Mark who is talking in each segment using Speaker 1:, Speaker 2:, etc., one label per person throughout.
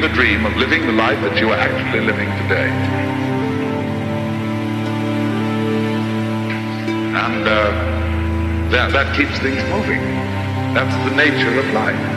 Speaker 1: the dream of living the life that you are actually living today. And uh, that, that keeps things moving. That's the nature of life.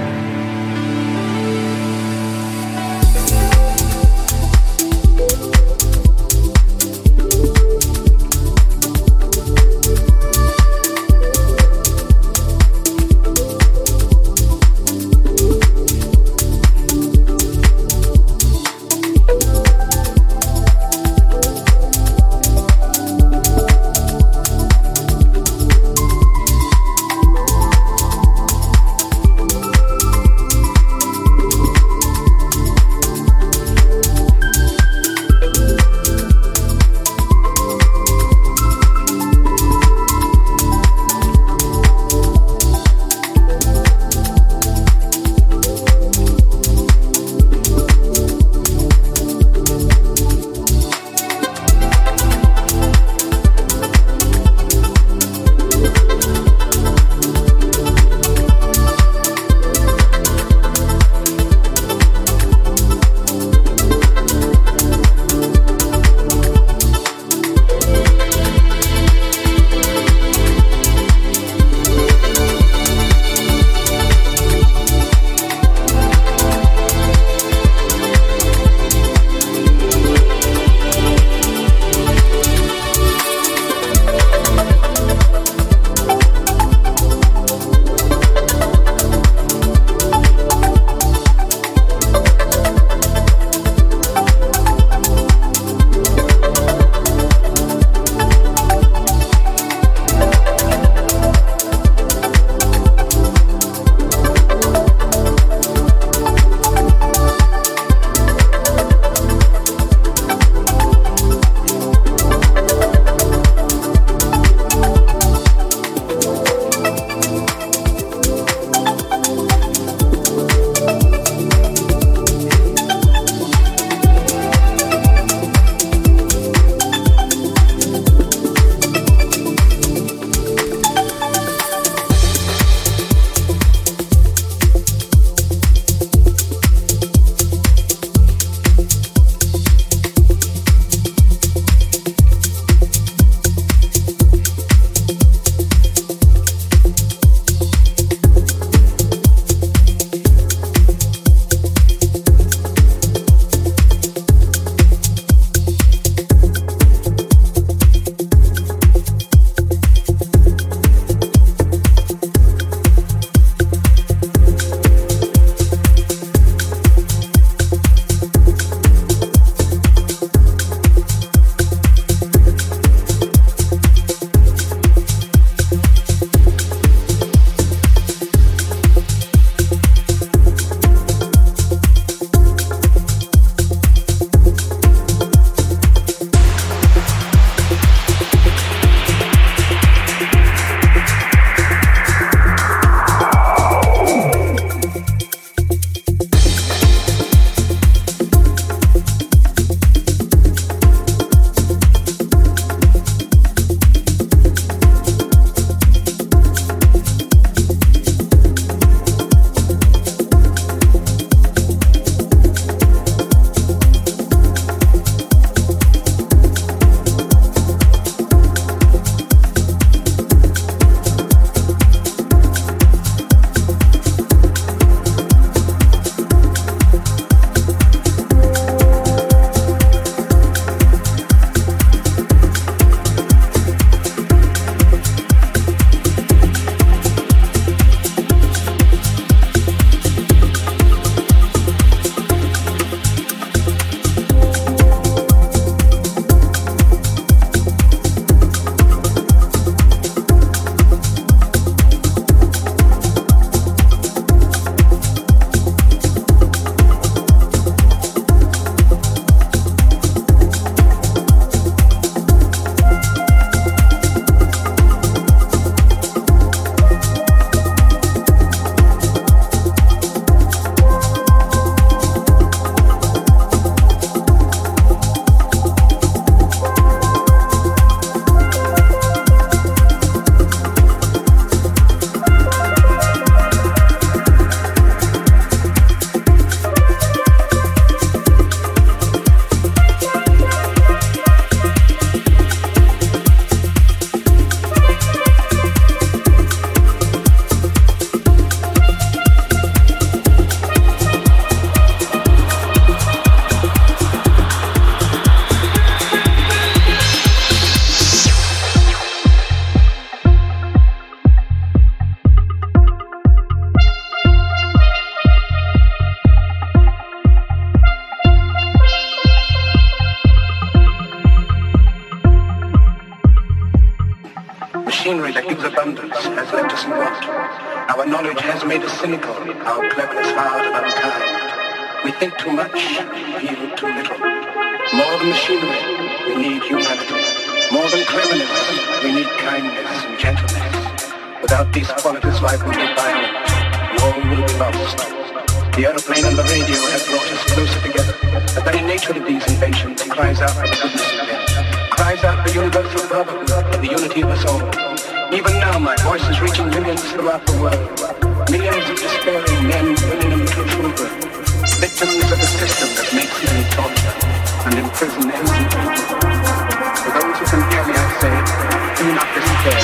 Speaker 2: and the radio have brought us closer together. The very nature of these inventions cries out for the goodness of men, cries out for universal brotherhood and the unity of us all. Even now my voice is reaching millions throughout the world, millions of despairing men, women and little children, victims of a system that makes men torture and imprison innocent people. For those who can hear me, I say, do not despair.